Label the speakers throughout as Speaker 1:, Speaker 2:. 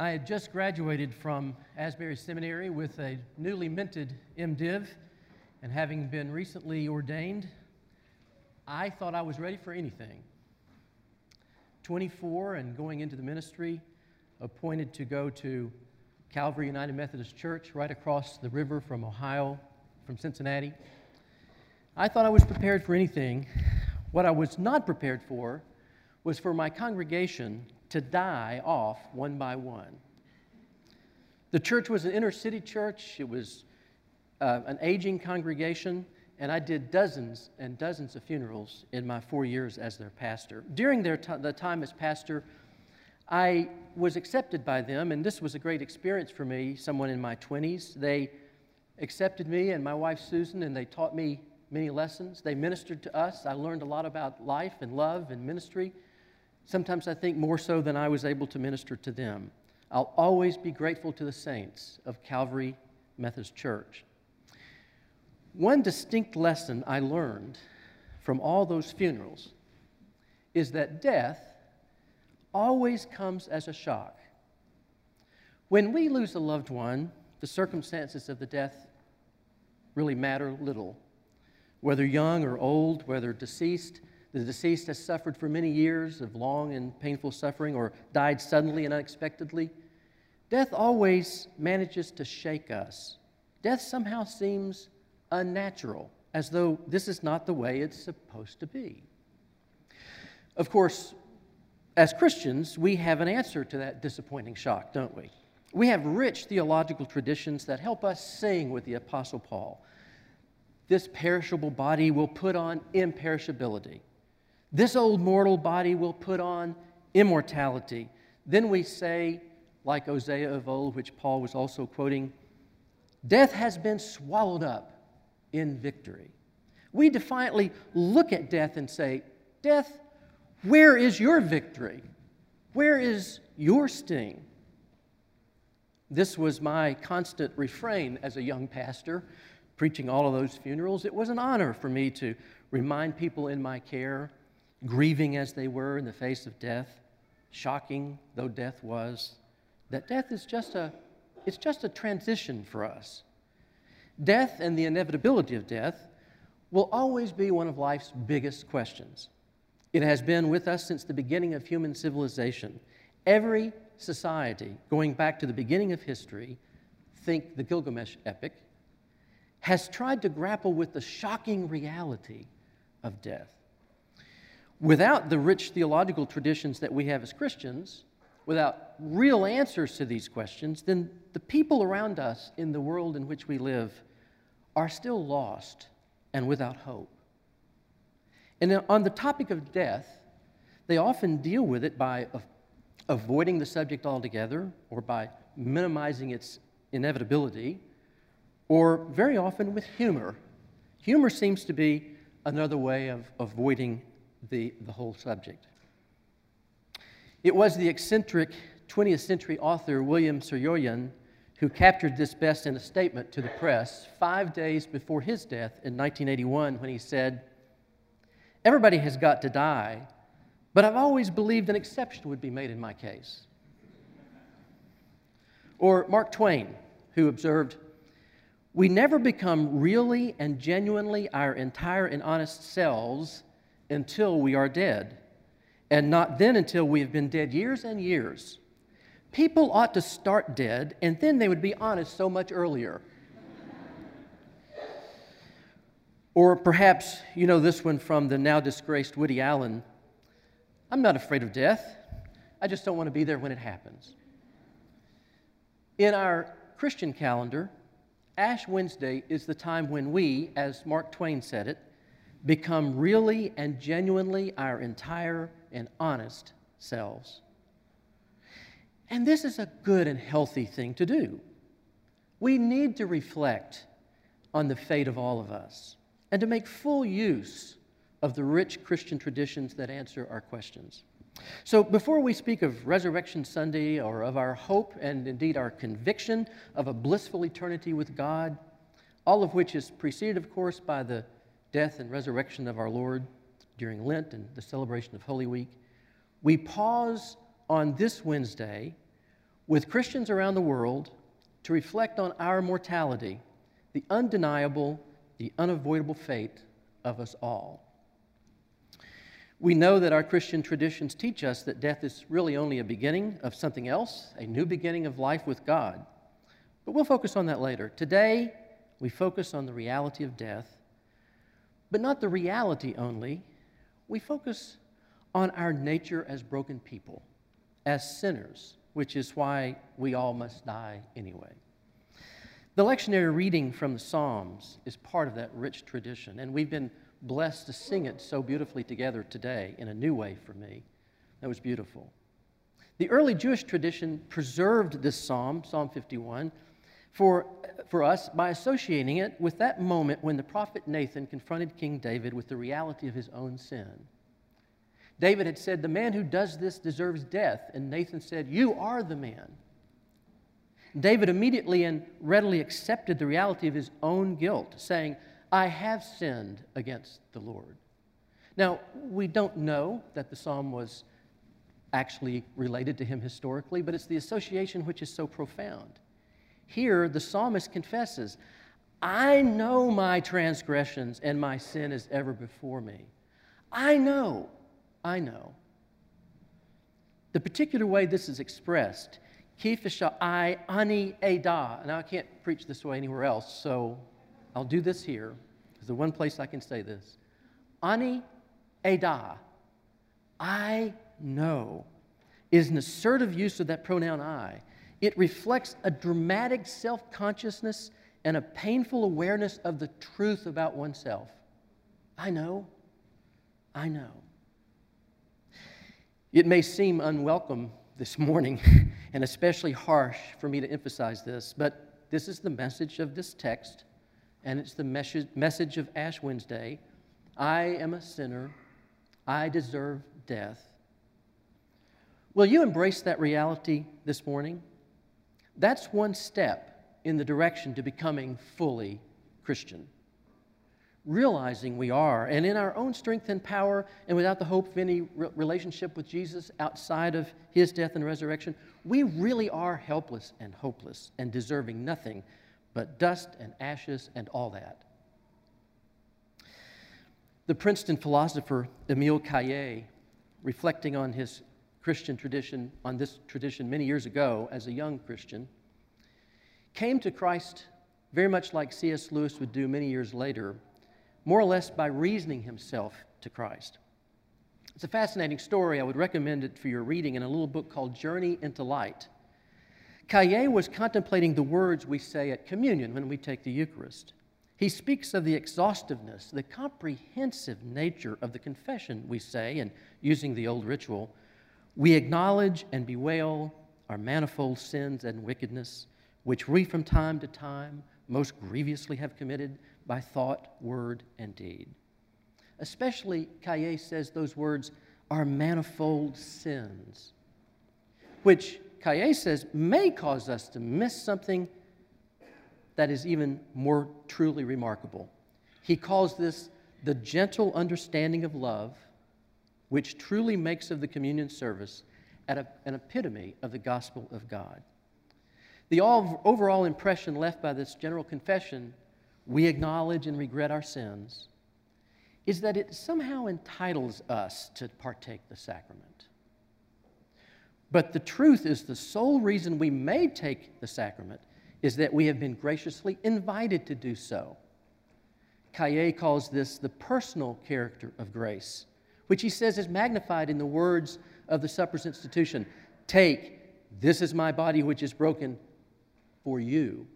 Speaker 1: I had just graduated from Asbury Seminary with a newly minted MDiv, and having been recently ordained, I thought I was ready for anything. 24 and going into the ministry, appointed to go to Calvary United Methodist Church right across the river from Ohio, from Cincinnati. I thought I was prepared for anything. What I was not prepared for was for my congregation to die off one by one. The church was an inner city church, it was uh, an aging congregation, and I did dozens and dozens of funerals in my four years as their pastor. During their t- the time as pastor, I was accepted by them, and this was a great experience for me, someone in my 20s. They accepted me and my wife Susan, and they taught me many lessons. They ministered to us. I learned a lot about life and love and ministry. Sometimes I think more so than I was able to minister to them. I'll always be grateful to the saints of Calvary Methodist Church. One distinct lesson I learned from all those funerals is that death always comes as a shock. When we lose a loved one, the circumstances of the death really matter little. Whether young or old, whether deceased, the deceased has suffered for many years of long and painful suffering or died suddenly and unexpectedly. Death always manages to shake us. Death somehow seems unnatural, as though this is not the way it's supposed to be. Of course, as Christians, we have an answer to that disappointing shock, don't we? We have rich theological traditions that help us sing with the Apostle Paul. This perishable body will put on imperishability. This old mortal body will put on immortality. Then we say, like Hosea of old, which Paul was also quoting, death has been swallowed up in victory. We defiantly look at death and say, Death, where is your victory? Where is your sting? This was my constant refrain as a young pastor, preaching all of those funerals. It was an honor for me to remind people in my care grieving as they were in the face of death, shocking though death was, that death is just a, it's just a transition for us. Death and the inevitability of death will always be one of life's biggest questions. It has been with us since the beginning of human civilization. Every society, going back to the beginning of history, think the Gilgamesh epic, has tried to grapple with the shocking reality of death without the rich theological traditions that we have as Christians, without real answers to these questions, then the people around us in the world in which we live are still lost and without hope. And on the topic of death, they often deal with it by avoiding the subject altogether or by minimizing its inevitability, or very often with humor. Humor seems to be another way of avoiding the, the whole subject. It was the eccentric 20th century author William Saroyan who captured this best in a statement to the press five days before his death in 1981 when he said, Everybody has got to die, but I've always believed an exception would be made in my case. Or Mark Twain, who observed, We never become really and genuinely our entire and honest selves until we are dead, and not then until we have been dead years and years. People ought to start dead, and then they would be honest so much earlier. or perhaps you know this one from the now disgraced Woody Allen I'm not afraid of death, I just don't want to be there when it happens. In our Christian calendar, Ash Wednesday is the time when we, as Mark Twain said it, become really and genuinely our entire and honest selves. And this is a good and healthy thing to do. We need to reflect on the fate of all of us and to make full use of the rich Christian traditions that answer our questions. So, before we speak of Resurrection Sunday or of our hope and indeed our conviction of a blissful eternity with God, all of which is preceded, of course, by the death and resurrection of our Lord during Lent and the celebration of Holy Week, we pause on this Wednesday with Christians around the world to reflect on our mortality, the undeniable, the unavoidable fate of us all. We know that our Christian traditions teach us that death is really only a beginning of something else, a new beginning of life with God. But we'll focus on that later. Today, we focus on the reality of death, but not the reality only. We focus on our nature as broken people, as sinners, which is why we all must die anyway. The lectionary reading from the Psalms is part of that rich tradition, and we've been blessed to sing it so beautifully together today in a new way for me. That was beautiful. The early Jewish tradition preserved this psalm, Psalm 51, for, for us by associating it with that moment when the prophet Nathan confronted King David with the reality of his own sin. David had said, The man who does this deserves death. And Nathan said, You are the man. David immediately and readily accepted the reality of his own guilt, saying, I have sinned against the Lord. Now, we don't know that the psalm was actually related to him historically, but it's the association which is so profound. Here, the psalmist confesses, I know my transgressions and my sin is ever before me. I know, I know. The particular way this is expressed, kifisha I ani eda. Now, I can't preach this way anywhere else, so I'll do this here. It's the one place I can say this. Ani eda, I know, is an assertive use of that pronoun I. It reflects a dramatic self consciousness and a painful awareness of the truth about oneself. I know, I know. It may seem unwelcome this morning and especially harsh for me to emphasize this, but this is the message of this text and it's the message of Ash Wednesday I am a sinner, I deserve death. Will you embrace that reality this morning? That's one step in the direction to becoming fully Christian. Realizing we are, and in our own strength and power, and without the hope of any relationship with Jesus outside of his death and resurrection, we really are helpless and hopeless and deserving nothing but dust and ashes and all that. The Princeton philosopher Emile Cailliet, reflecting on his Christian tradition, on this tradition many years ago as a young Christian, came to Christ very much like C.S. Lewis would do many years later, more or less by reasoning himself to Christ. It's a fascinating story. I would recommend it for your reading in a little book called Journey into Light Cailliet was contemplating the words we say at communion when we take the Eucharist. He speaks of the exhaustiveness, the comprehensive nature of the confession we say, and using the old ritual, we acknowledge and bewail our manifold sins and wickedness, which we from time to time most grievously have committed by thought, word, and deed. Especially, Cailliet says those words are manifold sins, which Cailliet says may cause us to miss something that is even more truly remarkable. He calls this the gentle understanding of love, which truly makes of the communion service an epitome of the gospel of God. The overall impression left by this general confession, we acknowledge and regret our sins, is that it somehow entitles us to partake the sacrament. But the truth is, the sole reason we may take the sacrament is that we have been graciously invited to do so. Cailliet calls this the personal character of grace, which he says is magnified in the words of the supper's institution Take, this is my body which is broken for you.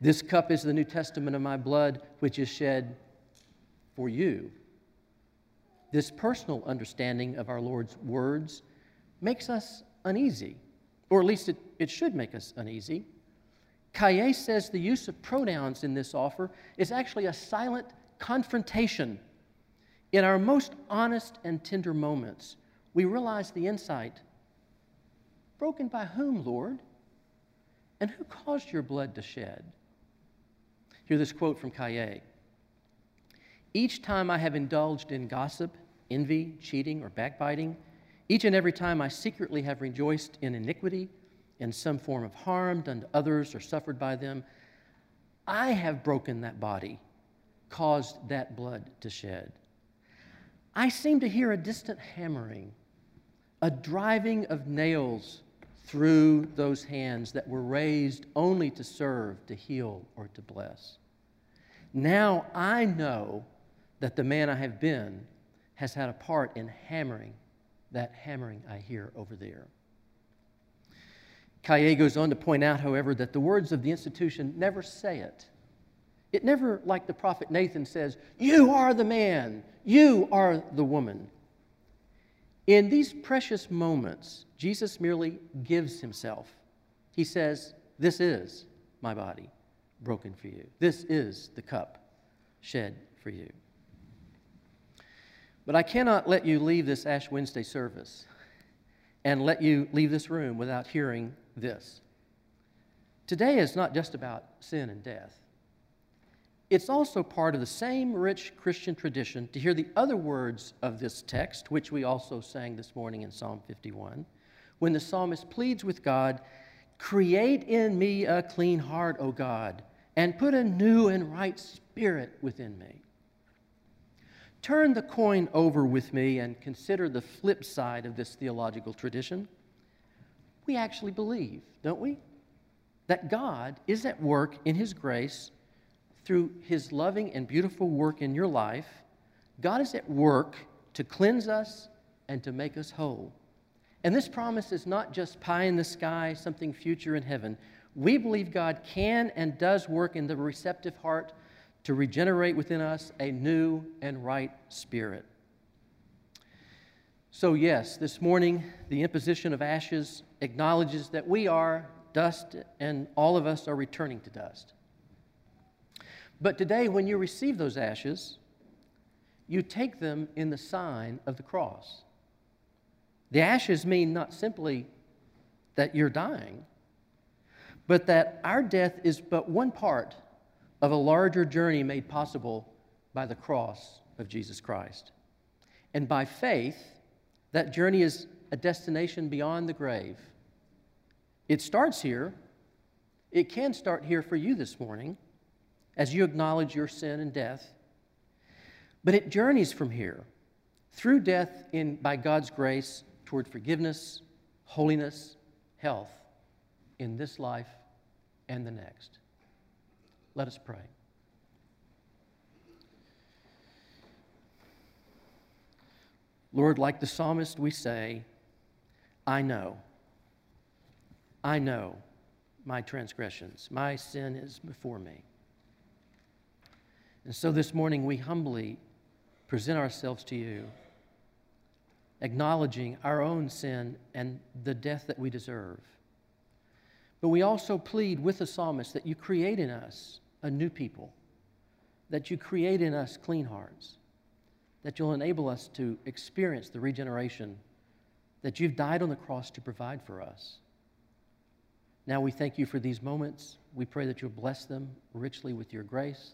Speaker 1: This cup is the New Testament of my blood which is shed for you. This personal understanding of our Lord's words makes us uneasy, or at least it, it should make us uneasy. Cailliet says the use of pronouns in this offer is actually a silent confrontation. In our most honest and tender moments, we realize the insight broken by whom, Lord? And who caused your blood to shed? Hear this quote from Cailliet Each time I have indulged in gossip, envy, cheating, or backbiting, each and every time I secretly have rejoiced in iniquity, in some form of harm done to others or suffered by them. I have broken that body, caused that blood to shed. I seem to hear a distant hammering, a driving of nails through those hands that were raised only to serve, to heal, or to bless. Now I know that the man I have been has had a part in hammering that hammering I hear over there. Cailliet goes on to point out, however, that the words of the institution never say it. It never, like the prophet Nathan says, You are the man, you are the woman. In these precious moments, Jesus merely gives himself. He says, This is my body broken for you. This is the cup shed for you. But I cannot let you leave this Ash Wednesday service and let you leave this room without hearing this. Today is not just about sin and death. It's also part of the same rich Christian tradition to hear the other words of this text, which we also sang this morning in Psalm 51, when the psalmist pleads with God, Create in me a clean heart, O God, and put a new and right spirit within me. Turn the coin over with me and consider the flip side of this theological tradition. We actually believe, don't we? That God is at work in His grace through His loving and beautiful work in your life. God is at work to cleanse us and to make us whole. And this promise is not just pie in the sky, something future in heaven. We believe God can and does work in the receptive heart to regenerate within us a new and right spirit. So, yes, this morning, the imposition of ashes acknowledges that we are dust and all of us are returning to dust. But today, when you receive those ashes, you take them in the sign of the cross. The ashes mean not simply that you're dying, but that our death is but one part of a larger journey made possible by the cross of Jesus Christ. And by faith, that journey is a destination beyond the grave. It starts here. It can start here for you this morning as you acknowledge your sin and death. But it journeys from here through death in, by God's grace toward forgiveness, holiness, health in this life and the next. Let us pray. Lord, like the psalmist, we say, I know. I know my transgressions. My sin is before me. And so this morning we humbly present ourselves to you, acknowledging our own sin and the death that we deserve. But we also plead with the psalmist that you create in us a new people, that you create in us clean hearts, that you'll enable us to experience the regeneration that you've died on the cross to provide for us. Now we thank you for these moments. We pray that you'll bless them richly with your grace.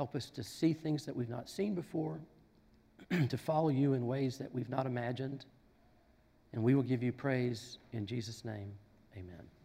Speaker 1: Help us to see things that we've not seen before, to follow you in ways that we've not imagined. And we will give you praise in Jesus' name. Amen.